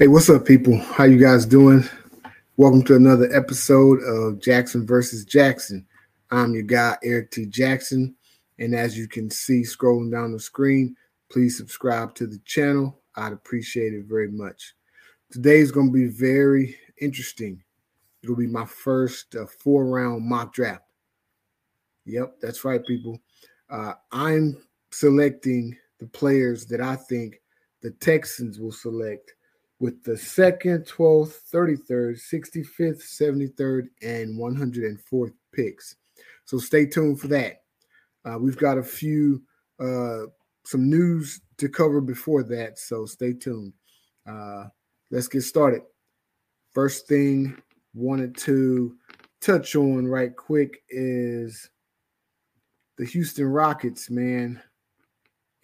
Hey, what's up, people? How you guys doing? Welcome to another episode of Jackson versus Jackson. I'm your guy, Erik T. Jackson. And as you can see scrolling down the screen, please subscribe to the channel. I'd appreciate it very much. Today is going to be very interesting. It'll be my first uh, four round mock draft. Yep, that's right, people. Uh, I'm selecting the players that I think the Texans will select with the second, 12th, 33rd, 65th, 73rd, and 104th picks. So stay tuned for that. Uh, we've got a few, uh, some news to cover before that. So stay tuned. Uh, let's get started. First thing wanted to touch on right quick is the Houston Rockets, man.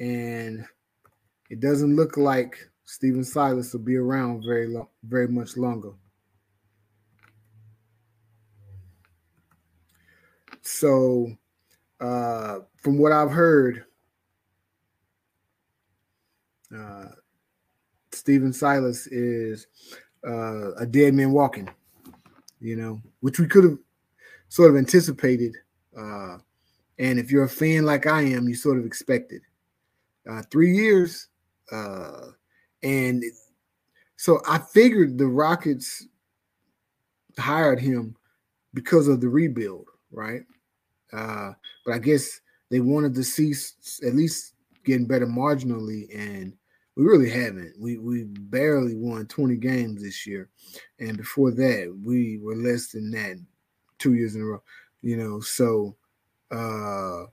And it doesn't look like Stephen Silas will be around very long, very much longer. So, uh, from what I've heard, uh, Stephen Silas is uh, a dead man walking, you know, which we could have sort of anticipated. Uh, and if you're a fan like I am, you sort of expected. Uh, three years, uh, and so I figured the Rockets hired him because of the rebuild, right? Uh, but I guess they wanted to see at least getting better marginally, and we really haven't. We we barely won 20 games this year, and before that, we were less than that two years in a row. You know, so uh,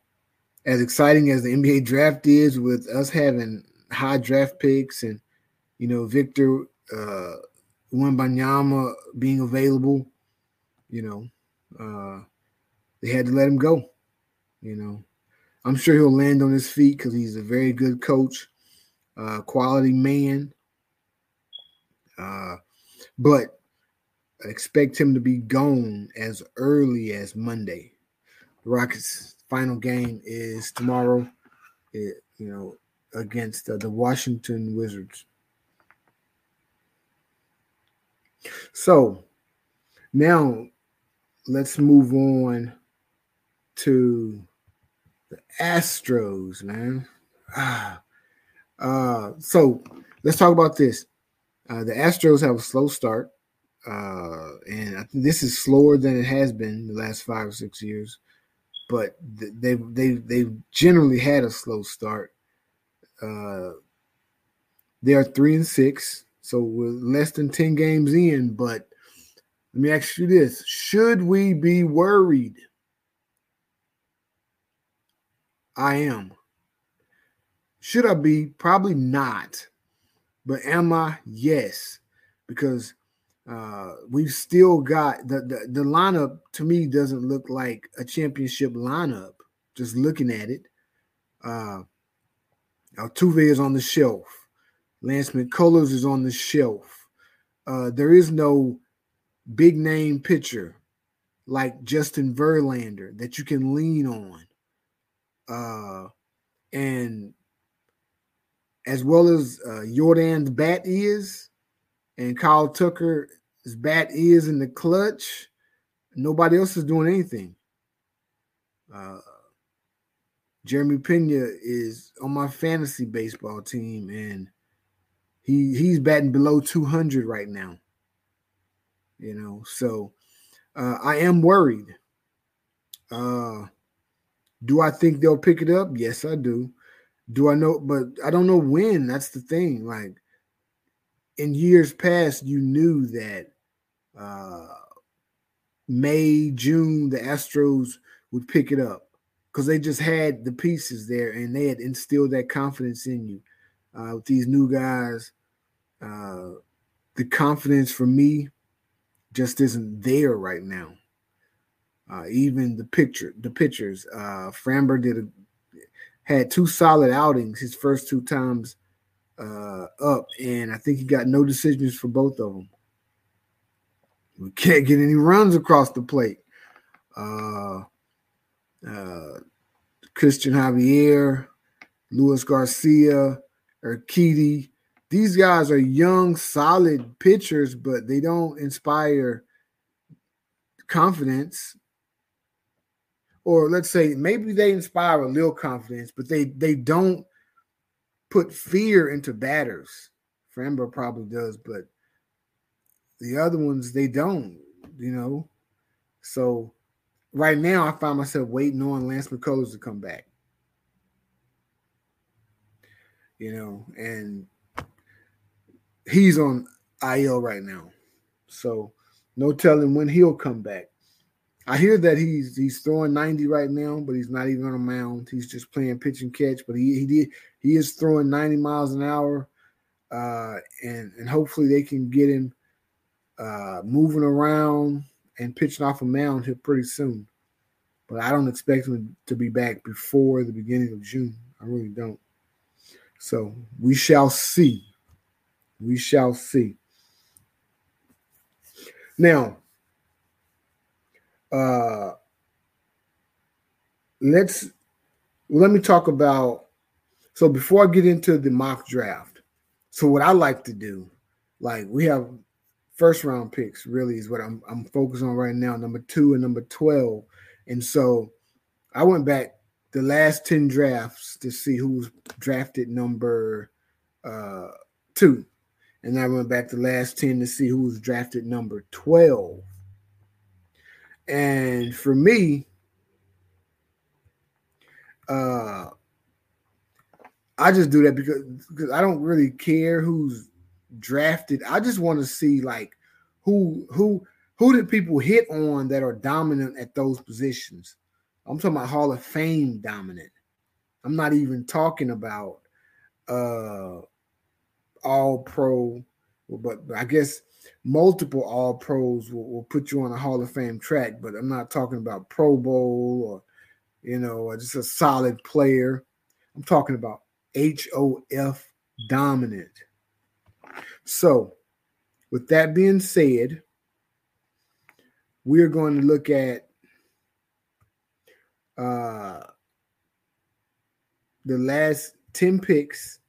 as exciting as the NBA draft is, with us having high draft picks and you know, Victor uh Wembanyama being available, you know, uh they had to let him go. You know, I'm sure he'll land on his feet because he's a very good coach, uh, quality man. Uh, but expect him to be gone as early as Monday. The Rockets' final game is tomorrow. It, you know, against uh, the Washington Wizards. So now let's move on to the Astros, man. Ah, uh, so let's talk about this. Uh, the Astros have a slow start, uh, and this is slower than it has been the last five or six years. But they've they've they've generally had a slow start. Uh, they are three and six. So we're less than 10 games in, but let me ask you this. Should we be worried? I am. Should I be? Probably not. But am I? Yes. Because uh, we've still got the, the the lineup to me doesn't look like a championship lineup. Just looking at it. Uh Altuve is on the shelf. Lance McCullers is on the shelf. Uh, there is no big name pitcher like Justin Verlander that you can lean on. Uh, and as well as uh, Yordan's bat is, and Kyle Tucker's bat is in the clutch, nobody else is doing anything. Uh, Jeremy Pena is on my fantasy baseball team, and he he's batting below 200 right now. You know, so uh, I am worried. Uh, do I think they'll pick it up? Yes, I do. Do I know? But I don't know when. That's the thing. Like in years past, you knew that uh, May, June, the Astros would pick it up because they just had the pieces there and they had instilled that confidence in you uh, with these new guys. Uh, the confidence for me just isn't there right now. Uh, even the picture, the pitchers, uh, Framber did a, had two solid outings his first two times uh, up, and I think he got no decisions for both of them. We can't get any runs across the plate. Uh, uh, Cristian Javier, Luis Garcia, Urquidy these guys are young, solid pitchers, but they don't inspire confidence. Or let's say maybe they inspire a little confidence, but they they don't put fear into batters. Framber probably does, but the other ones they don't, you know. So right now I find myself waiting on Lance McCullers to come back. You know, and he's on IL right now. So no telling when he'll come back. I hear that he's he's throwing 90 right now, but he's not even on a mound. He's just playing pitch and catch, but he he did he is throwing 90 miles an hour. Uh, and and hopefully they can get him uh, moving around and pitching off a mound here pretty soon. But I don't expect him to be back before the beginning of June. I really don't. So we shall see. We shall see. Now, uh, let's let me talk about. So before I get into the mock draft, so what I like to do, like we have first round picks, really is what I'm I'm focused on right now, number two and number twelve, and so I went back the last ten drafts to see who was drafted number uh, two. And I went back the last 10 to see who was drafted number 12. And for me, uh I just do that because, because I don't really care who's drafted. I just want to see like who who who did people hit on that are dominant at those positions. I'm talking about Hall of Fame dominant. I'm not even talking about uh all pro, but I guess multiple all pros will, will, put you on a Hall of Fame track. But I'm not talking about Pro Bowl or, you know, just a solid player. I'm talking about HOF dominant. So, with that being said, we're going to look at uh, the last 10 picks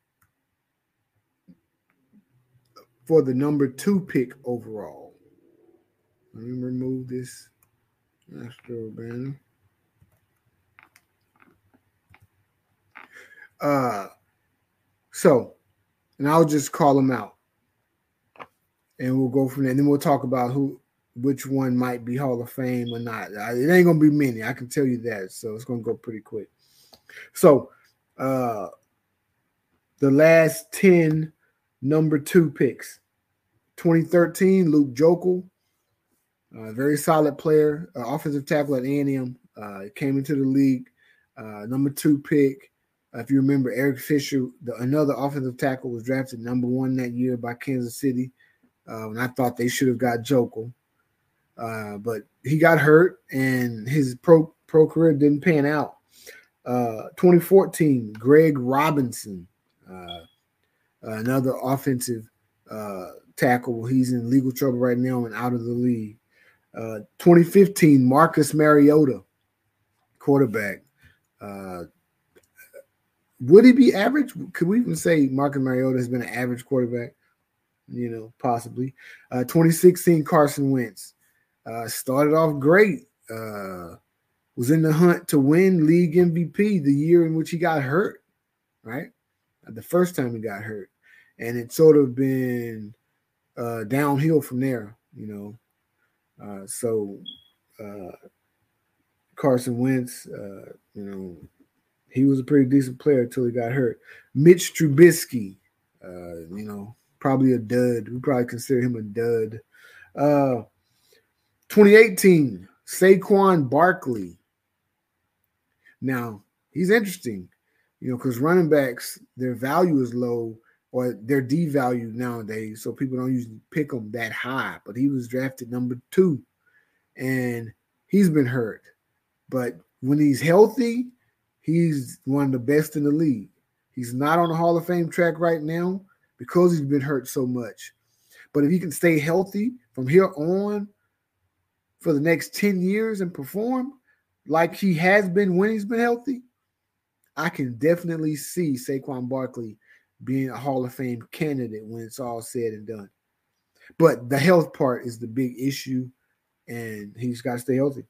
for the number two pick overall. Let me remove this Astro banner. Uh, so, and I'll just call them out, and we'll go from there. And then we'll talk about who, which one might be Hall of Fame or not. It ain't gonna be many, I can tell you that. So it's gonna go pretty quick. So, uh, the last ten number two picks. 2013, Luke Joeckel, uh, very solid player, uh, offensive tackle at A&M. Uh, came into the league, uh, number two pick. Uh, if you remember, Eric Fisher, the, another offensive tackle, was drafted number one that year by Kansas City. Uh, and I thought they should have got Joeckel. but he got hurt, and his pro pro career didn't pan out. 2014, Greg Robinson, another offensive uh, tackle. He's in legal trouble right now and out of the league. Uh, 2015, Marcus Mariota, quarterback. Uh, would he be average? Could we even say Marcus Mariota has been an average quarterback? You know, possibly. Uh, 2016, Carson Wentz uh, started off great. Was in the hunt to win league MVP the year in which he got hurt, right? The first time he got hurt and it's sort of been uh, downhill from there, you know. Uh, so uh, Carson Wentz, uh, you know, he was a pretty decent player until he got hurt. Mitch Trubisky, uh, you know, probably a dud. We probably consider him a dud. Uh, 2018, Saquon Barkley. Now he's interesting, you know, because running backs their value is low or they're devalued nowadays, so people don't usually pick them that high. But he was drafted number two, and he's been hurt. But when he's healthy, he's one of the best in the league. He's not on the Hall of Fame track right now because he's been hurt so much. But if he can stay healthy from here on for the next 10 years and perform like he has been when he's been healthy, I can definitely see Saquon Barkley being a Hall of Fame candidate when it's all said and done. But the health part is the big issue, and he's got to stay healthy.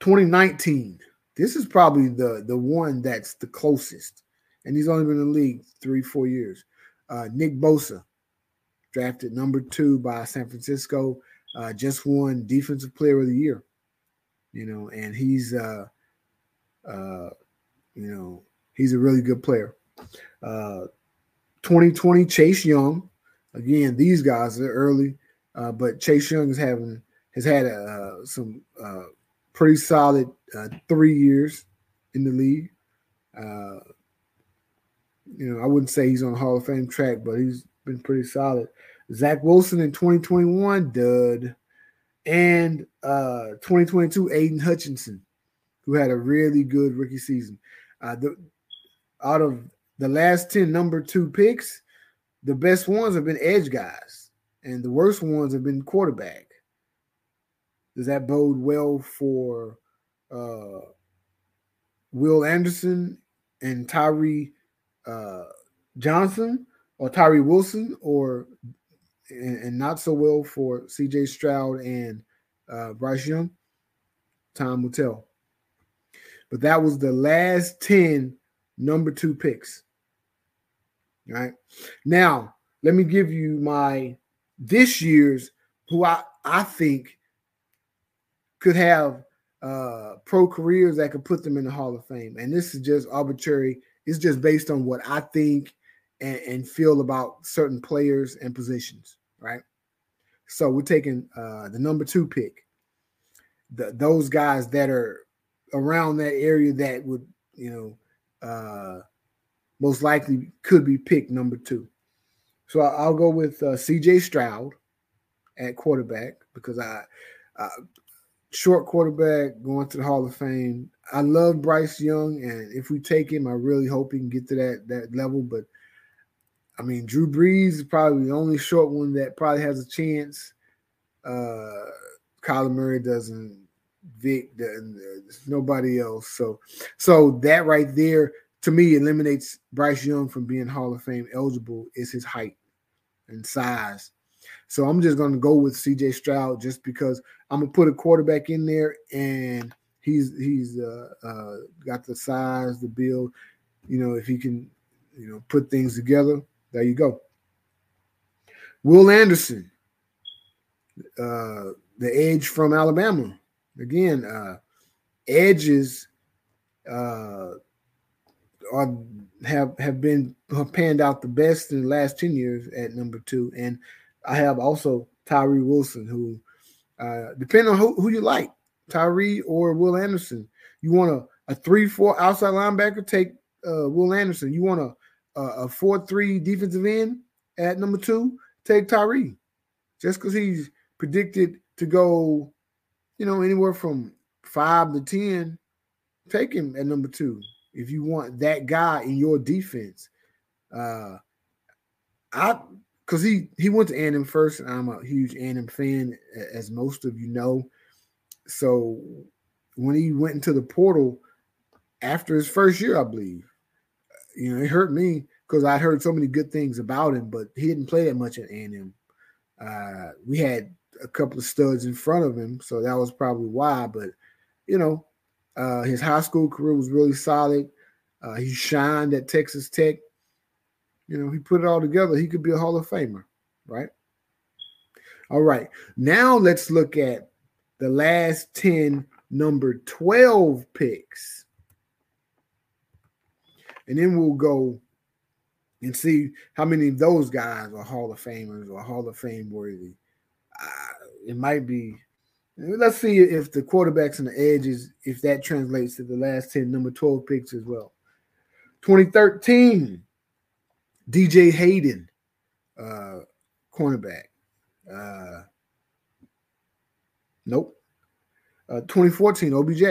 2019. This is probably the the one that's the closest, and he's only been in the league three four years. Uh, Nick Bosa, drafted number two by San Francisco, uh, just won Defensive Player of the Year. You know, and he's uh, uh, you know he's a really good player. Uh, 2020 Chase Young, again these guys are early, uh, but Chase Young is having has had uh, some uh, pretty solid uh, three years in the league. Uh, you know, I wouldn't say he's on Hall of Fame track, but he's been pretty solid. Zach Wilson in 2021, dud. And uh, 2022, Aidan Hutchinson, who had a really good rookie season. Uh, the, out of the last 10 number two picks, the best ones have been edge guys, and the worst ones have been quarterback. Does that bode well for uh, Will Anderson and Tyree uh, Johnson or Tyree Wilson, or and, and, not so well for C.J. Stroud and uh, Bryce Young? Time will tell. But that was the last ten number two picks. All right. Now, let me give you my this year's who I, I think could have uh, pro careers that could put them in the Hall of Fame. And this is just arbitrary. It's just based on what I think and, and feel about certain players and positions, right? So we're taking uh, the number two pick. The, those guys that are around that area that would, you know, uh, most likely could be picked number two. So I'll go with uh, C.J. Stroud at quarterback because I, uh, short quarterback going to the Hall of Fame. I love Bryce Young, and if we take him, I really hope he can get to that that level. But I mean, Drew Brees is probably the only short one that probably has a chance. Uh, Kyler Murray doesn't. Vic, doesn't, nobody else. So, so that right there to me eliminates Bryce Young from being Hall of Fame eligible. Is his height and size. So I'm just going to go with CJ Stroud just because I'm gonna put a quarterback in there, and he's he's uh, uh, got the size, the build. You know, if he can, you know, put things together, there you go. Will Anderson, uh, the edge from Alabama. Again, uh, edges uh, are have have been panned out the best in the last 10 years at number two. And I have also Tyree Wilson, who uh, depending on who, who you like, Tyree or Will Anderson. You want a, a three four outside linebacker? Take uh, Will Anderson. You want a, a, four three defensive end at number two? Take Tyree. Just because he's predicted to go, you know, anywhere from five to ten, take him at number two if you want that guy in your defense. Uh, I because he he went to A&M first, and I'm a huge A&M fan, as most of you know. So when he went into the portal after his first year, I believe, you know, it hurt me because I heard so many good things about him, but he didn't play that much at A&M. Uh, we had a couple of studs in front of him, so that was probably why. But you know, uh, his high school career was really solid. Uh, he shined at Texas Tech you know, he put it all together. He could be a Hall of Famer, right? All right. Now let's look at the last 10 number 12 picks. And then we'll go and see how many of those guys are Hall of Famers or Hall of Fame worthy. Uh, it might be. Let's see if the quarterbacks and the edges, if that translates to the last 10 number 12 picks as well. 2013, DJ Hayden, uh, cornerback. Uh, nope. Uh, 2014 OBJ.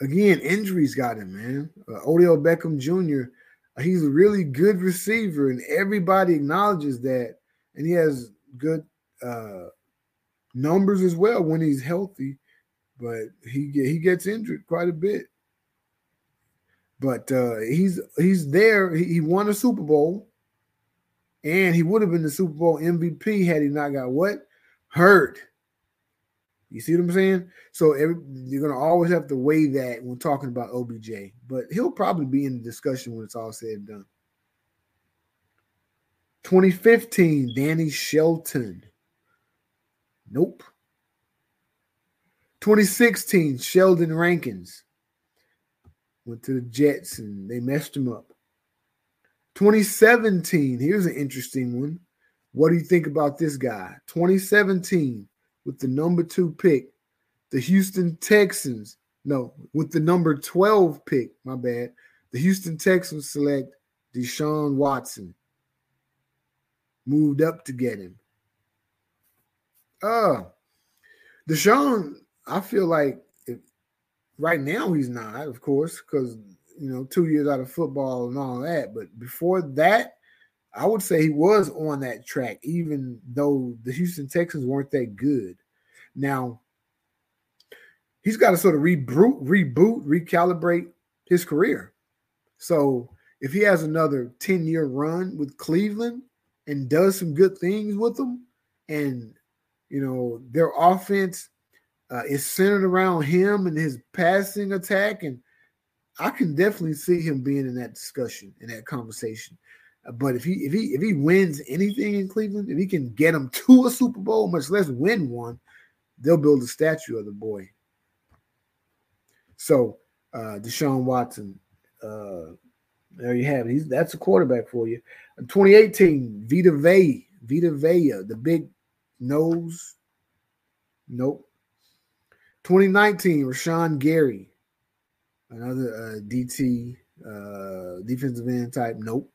Again, injuries got him, man. Uh, Odell Beckham Jr. He's a really good receiver, and everybody acknowledges that. And he has good uh, numbers as well when he's healthy, but he he gets injured quite a bit. But uh, he's he's there. He, he won a Super Bowl, and he would have been the Super Bowl MVP had he not got what hurt. You see what I'm saying? So every, you're gonna always have to weigh that when talking about OBJ, but he'll probably be in the discussion when it's all said and done. 2015, Danny Shelton. Nope. 2016, Sheldon Rankins went to the Jets and they messed him up. 2017, here's an interesting one. What do you think about this guy? 2017, with the number two pick, the Houston Texans. No, with the number 12 pick, my bad. The Houston Texans select Deshaun Watson. Moved up to get him. Uh Deshaun, I feel like if, right now he's not, of course, because you know, two years out of football and all that. But before that, I would say he was on that track, even though the Houston Texans weren't that good. Now, he's got to sort of reboot, reboot, recalibrate his career. So if he has another 10 year run with Cleveland and does some good things with them, and you know, their offense uh, is centered around him and his passing attack, and I can definitely see him being in that discussion, in that conversation. But if he if he if he wins anything in Cleveland, if he can get them to a Super Bowl, much less win one, they'll build a statue of the boy. So uh Deshaun Watson, uh there you have it. He's that's a quarterback for you. 2018, Vita Vea, Vita Vea, the big nose. Nope. 2019, Rashan Gary, another uh, DT, uh, defensive end type. Nope.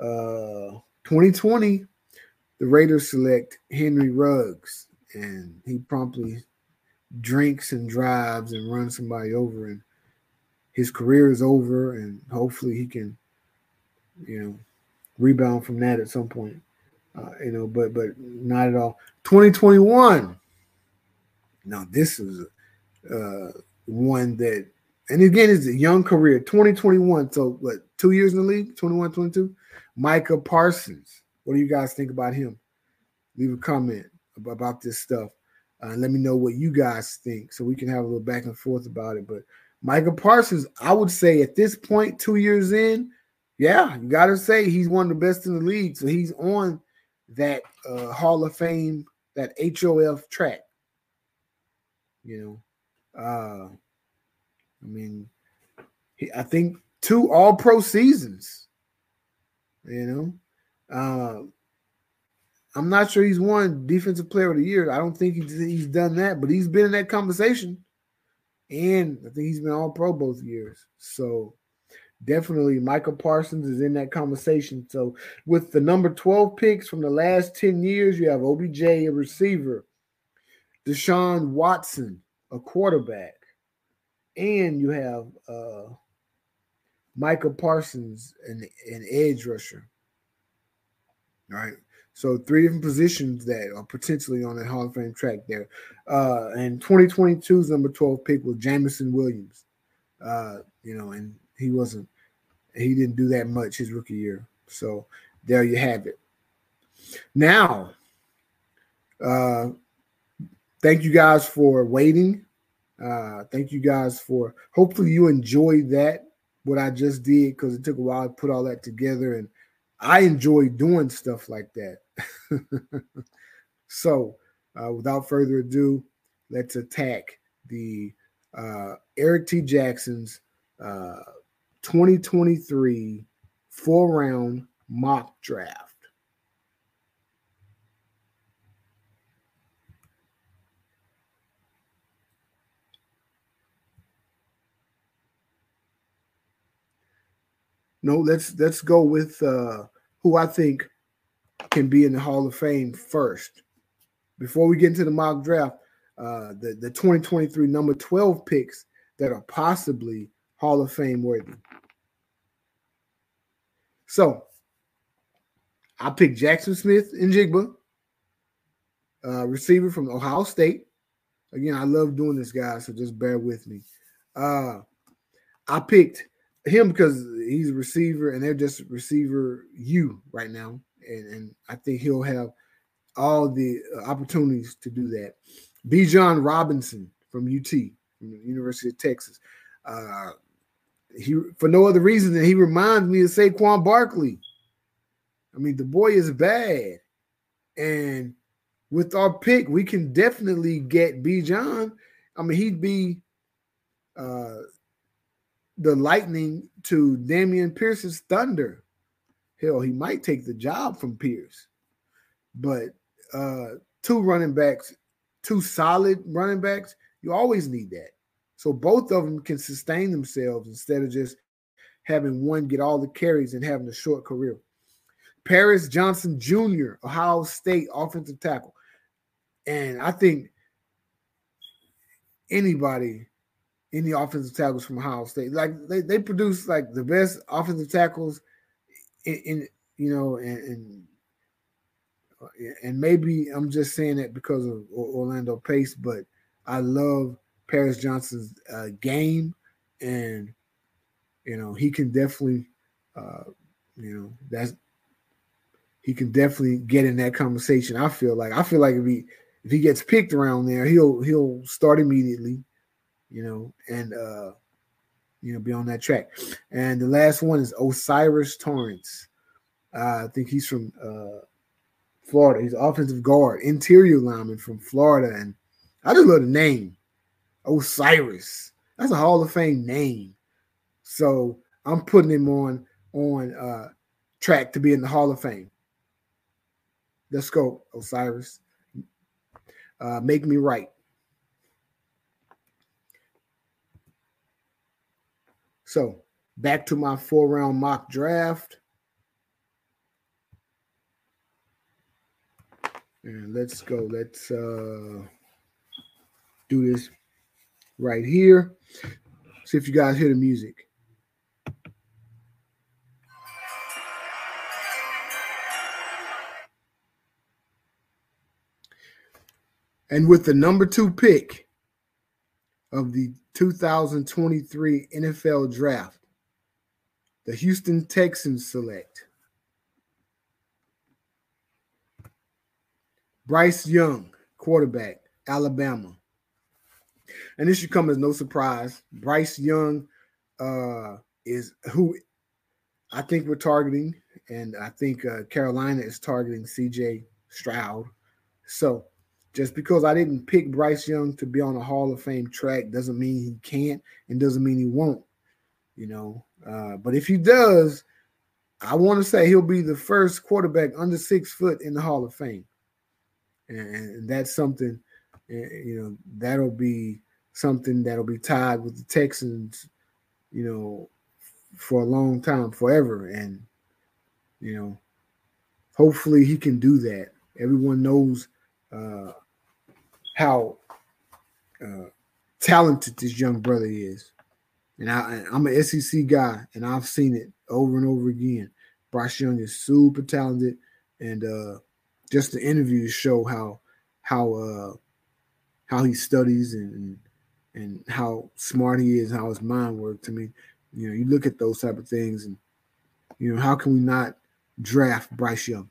Uh, 2020, the Raiders select Henry Ruggs, and he promptly drinks and drives and runs somebody over, and his career is over, and hopefully he can, you know, rebound from that at some point. Uh, you know, but but not at all. 2021. Now this is uh, one that, and again, it's a young career. 2021. So what? Two years in the league. 21, 22. Micah Parsons. What do you guys think about him? Leave a comment about this stuff. Uh, and let me know what you guys think so we can have a little back and forth about it. But Micah Parsons, I would say at this point, two years in, yeah, you got to say he's one of the best in the league. So he's on that uh, Hall of Fame, that HOF track. You know, uh, I mean, he, I think two All Pro seasons. You know, uh, I'm not sure he's won Defensive Player of the Year. I don't think he's, done that, but he's been in that conversation, and I think he's been All Pro both years. So definitely, Michael Parsons is in that conversation. So with the number 12 picks from the last 10 years, you have OBJ, a receiver, Deshaun Watson, a quarterback, and you have uh, Michael Parsons, an, an edge rusher. Right. So three different positions that are potentially on the Hall of Fame track there. Uh, and 2022's number 12 pick was Jameson Williams. Uh, you know, and he wasn't, he didn't do that much his rookie year. So there you have it. Now, uh, thank you guys for waiting. Uh, thank you guys for hopefully you enjoyed that what I just did because it took a while to put all that together and I enjoy doing stuff like that. so, uh, without further ado, let's attack the uh, Erik T. Jackson's uh, 2023 four round mock draft. No, let's let's go with uh, who I think can be in the Hall of Fame first. Before we get into the mock draft, uh, the the 2023 number 12 picks that are possibly Hall of Fame worthy. So I picked Jaxon Smith-Njigba, uh, receiver from Ohio State. Again, I love doing this, guys, so just bear with me. Uh, I picked him because he's a receiver and they're just receiver you right now, and, and I think he'll have all the opportunities to do that. Bijan Robinson from UT, from the University of Texas. Uh, he for no other reason than he reminds me of Saquon Barkley. I mean, the boy is bad, and with our pick, we can definitely get Bijan. I mean, he'd be uh, the lightning to Dameon Pierce's thunder. Hell, he might take the job from Pierce, but uh, two running backs, two solid running backs, you always need that. So both of them can sustain themselves instead of just having one get all the carries and having a short career. Paris Johnson Jr., Ohio State offensive tackle. And I think anybody, any offensive tackles from Ohio State, like they, they produce like the best offensive tackles in, in you know, and, and and maybe I'm just saying that because of Orlando Pace, but I love Paris Johnson's uh, game, and you know he can definitely, uh, you know that's he can definitely get in that conversation. I feel like I feel like if he if he gets picked around there, he'll he'll start immediately, you know, and uh, you know be on that track. And the last one is O'Cyrus Torrence. Uh, I think he's from uh, Florida. He's offensive guard, interior lineman from Florida, and I just love the name, O'Cyrus. That's a Hall of Fame name. So I'm putting him on on uh, track to be in the Hall of Fame. Let's go, O'Cyrus. Uh, make me right. So back to my four round mock draft. And let's go. Let's uh, do this right here. See if you guys hear the music. And with the number two pick of the 2023 NFL Draft, the Houston Texans select Bryce Young, quarterback, Alabama. And this should come as no surprise. Bryce Young uh, is who I think we're targeting, and I think uh, Carolina is targeting CJ Stroud. So just because I didn't pick Bryce Young to be on a Hall of Fame track doesn't mean he can't and doesn't mean he won't. You know, uh, but if he does, I want to say he'll be the first quarterback under six foot in the Hall of Fame and, that's something eh, you know that'll be something that'll be tied with the Texans, you know, for a long time, forever, and you know, hopefully he can do that. Everyone knows uh, how uh, talented this young brother is, and I, I'm an SEC guy, and I've seen it over and over again. Bryce Young is super talented, and uh, just the interviews show how how uh how he studies and and how smart he is, how his mind works. I mean, you know, you look at those type of things, and you know, how can we not draft Bryce Young?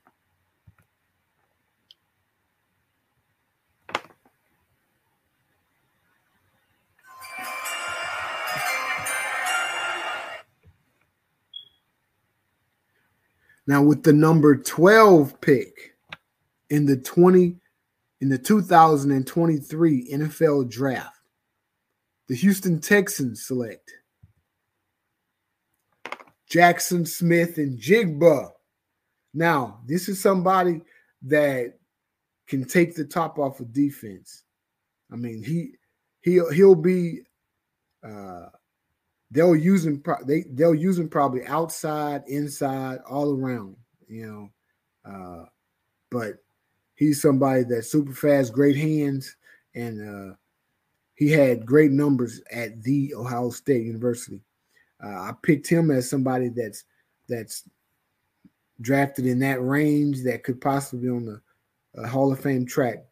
Now, with the number 12 pick, in the 20 in the 2023 NFL draft. The Houston Texans select Jackson Smith and Jigba. Now, this is somebody that can take the top off of defense. I mean, he he'll he'll be uh they'll use him they they'll use probably outside, inside, all around, you know. Uh but he's somebody that's super fast, great hands, and uh, he had great numbers at the Ohio State University. Uh, I picked him as somebody that's that's drafted in that range that could possibly be on the uh, Hall of Fame track,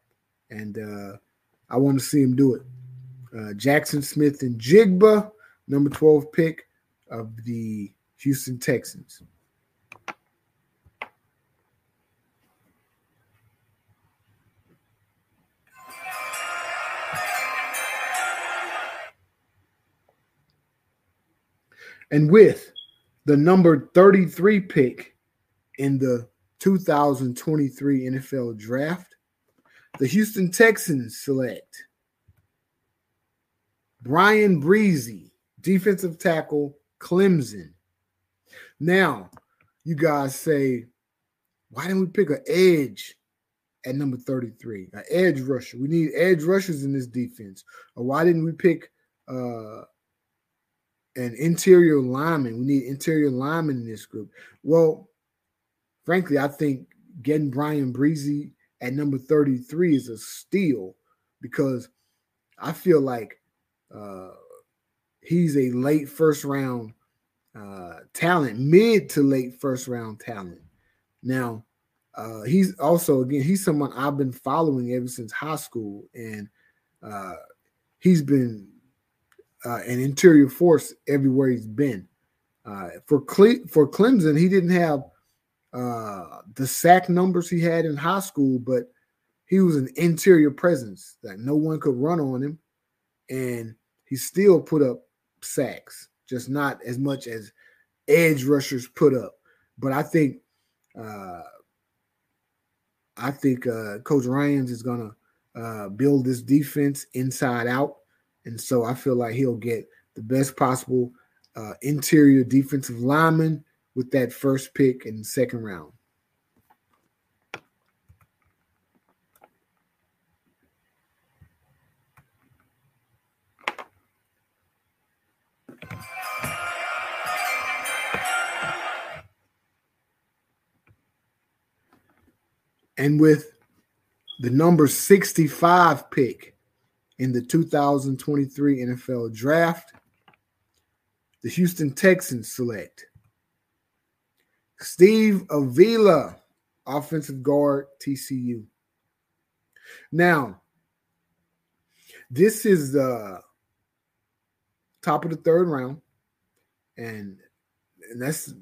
and uh, I want to see him do it. Uh, Jaxon Smith-Njigba, number twelve pick of the Houston Texans. And with the number 33 pick in the 2023 NFL Draft, the Houston Texans select Bryan Bresee, defensive tackle, Clemson. Now, you guys say, why didn't we pick an edge at number 33? An edge rusher. We need edge rushers in this defense. Or why didn't we pick uh, an interior lineman? We need interior lineman in this group. Well, frankly, I think getting Bryan Bresee at number 33 is a steal because I feel like uh, he's a late first round uh, talent, mid to late first round talent. Now, uh, he's also again he's someone I've been following ever since high school, and uh, he's been uh, an interior force everywhere he's been. Uh, for Cle- for Clemson, he didn't have uh, the sack numbers he had in high school, but he was an interior presence that no one could run on him, and he still put up sacks, just not as much as edge rushers put up. But I think, uh, I think uh, Coach Ryans is gonna uh, build this defense inside out, and so I feel like he'll get the best possible uh, interior defensive lineman with that first pick in the second round. And with the number 65 pick in the 2023 NFL Draft, the Houston Texans select Steve Avila, offensive guard, TCU. Now, this is the top of the third round, and, and that's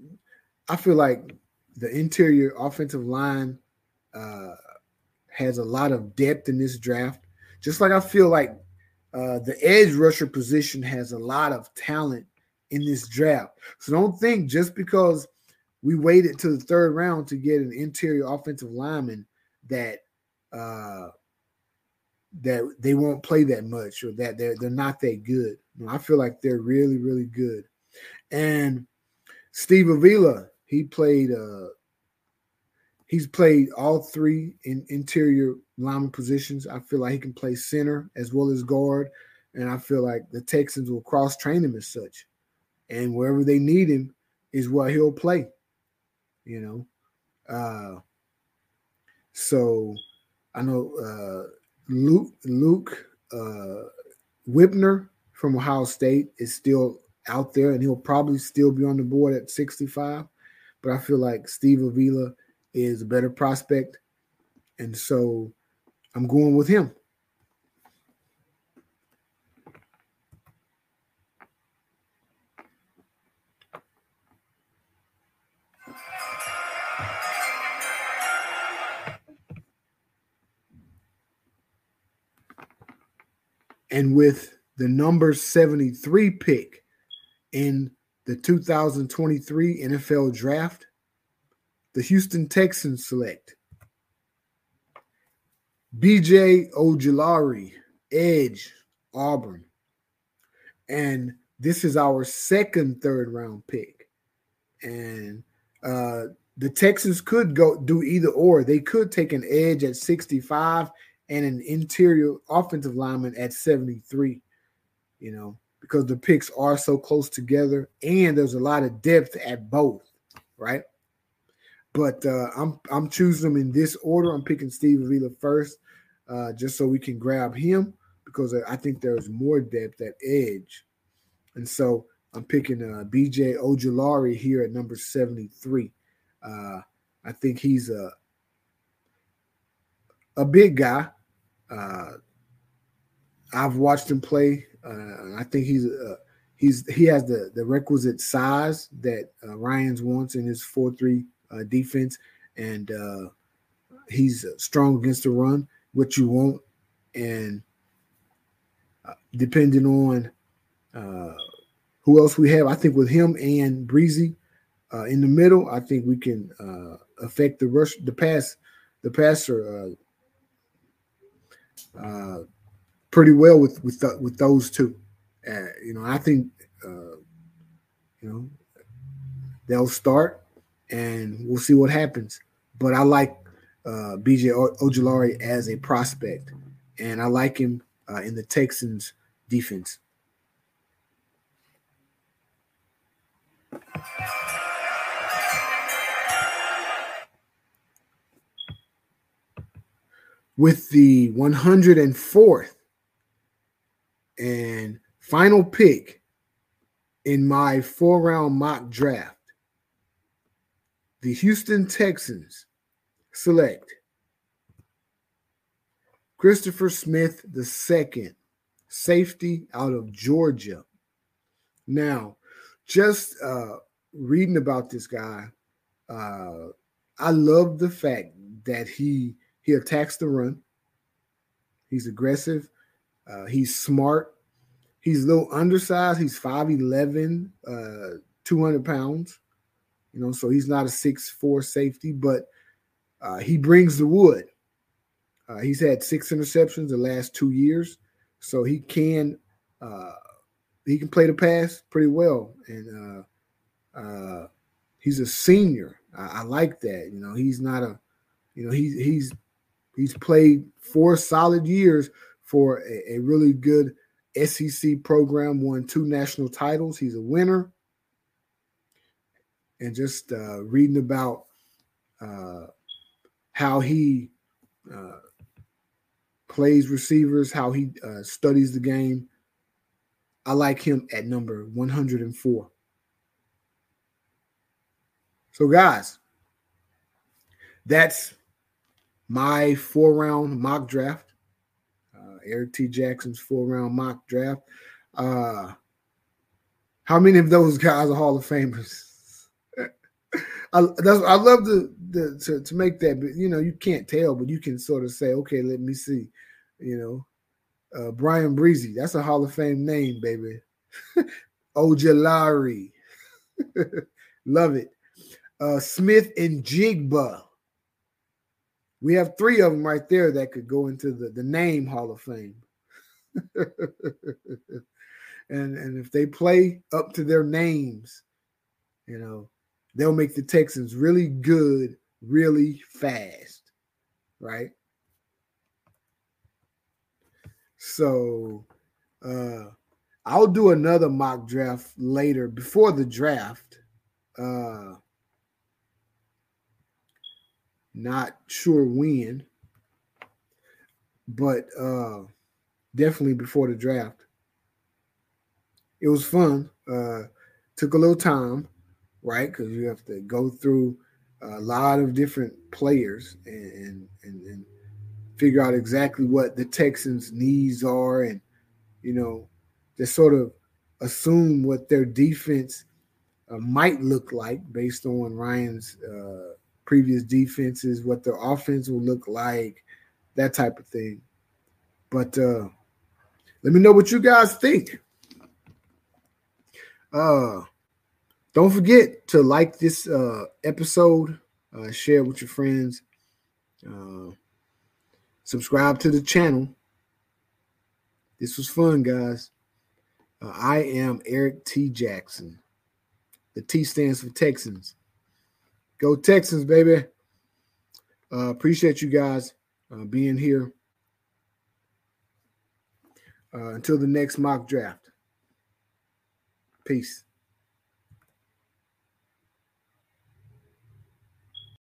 I feel like the interior offensive line uh, has a lot of depth in this draft. Just like I feel like uh, the edge rusher position has a lot of talent in this draft. So don't think just because we waited to the third round to get an interior offensive lineman that uh, that they won't play that much or that they're they're not that good. Know, I feel like they're really really good. And Steve Avila, he played uh, He's played all three in interior lineman positions. I feel like he can play center as well as guard. And I feel like the Texans will cross train him as such. And wherever they need him is where he'll play. You know. Uh so I know uh Luke Luke uh Wypler from Ohio State is still out there and he'll probably still be on the board at 65. But I feel like Steve Avila is a better prospect. And so I'm going with him. And with the number 73 pick in the 2023 NFL draft, the Houston Texans select BJ Ojulari, Edge, Auburn. And this is our second third round pick. And uh, the Texans could go do either or. They could take an edge at 65 and an interior offensive lineman at 73, you know, because the picks are so close together and there's a lot of depth at both, right? But uh, I'm I'm choosing them in this order. I'm picking Steve Avila first, uh, just so we can grab him because I think there's more depth at edge, and so I'm picking uh, B.J. Ojulari here at number 73. Uh, I think he's a a big guy. Uh, I've watched him play. Uh, I think he's a he's he has the the requisite size that uh, Ryans wants in his four three uh, defense, and uh, he's strong against the run, which you want, and uh, depending on uh, who else we have, I think with him and Bresee uh, in the middle, I think we can affect the rush, the pass, the passer pretty well with with the, with those two. Uh, you know, I think uh, you know they'll start, and we'll see what happens. But I like uh, BJ Ojulari as a prospect, and I like him uh, in the Texans defense. With the 104th and final pick in my four round mock draft, the Houston Texans select Christopher Smith II, safety out of Georgia. Now, just uh, reading about this guy, uh, I love the fact that he he attacks the run. He's aggressive. Uh, he's smart. He's a little undersized. He's 5'11, uh, 200 pounds. You know, so he's not a six-four safety, but uh, he brings the wood. Uh, he's had six interceptions the last two years, so he can uh, he can play the pass pretty well, and uh, uh, he's a senior. I, I, like that. You know, he's not a, you know, he's he's he's played four solid years for a, a really good SEC program, won two national titles. He's a winner. And just uh, reading about uh, how he uh, plays receivers, how he uh, studies the game, I like him at number 104. So, guys, that's my four round mock draft. Erik T. Jackson's four round mock draft. Uh, how many of those guys are Hall of Famers? I, I love the, the to, to make that, but you know you can't tell, but you can sort of say, okay, let me see. You know, uh, Bryan Bresee, that's a Hall of Fame name, baby. Ojulari, love it. Uh, Smith-Njigba, we have three of them right there that could go into the, the name Hall of Fame. and and if they play up to their names, you know, they'll make the Texans really good, really fast, right? So uh I'll do another mock draft later before the draft. Uh not sure when, but uh, definitely before the draft. It was fun. Uh, took a little time, right? Because you have to go through a lot of different players and, and and figure out exactly what the Texans' needs are, and you know, just sort of assume what their defense uh, might look like based on Ryans' uh, previous defenses, what their offense will look like, that type of thing. But uh let me know what you guys think. Uh don't forget to like this uh episode, uh share with your friends, uh subscribe to the channel. This was fun, guys. Uh, I am Erik T. Jackson. The T stands for Texans. Go Texans, baby. Uh, appreciate you guys uh, being here. Until the next mock draft. Peace.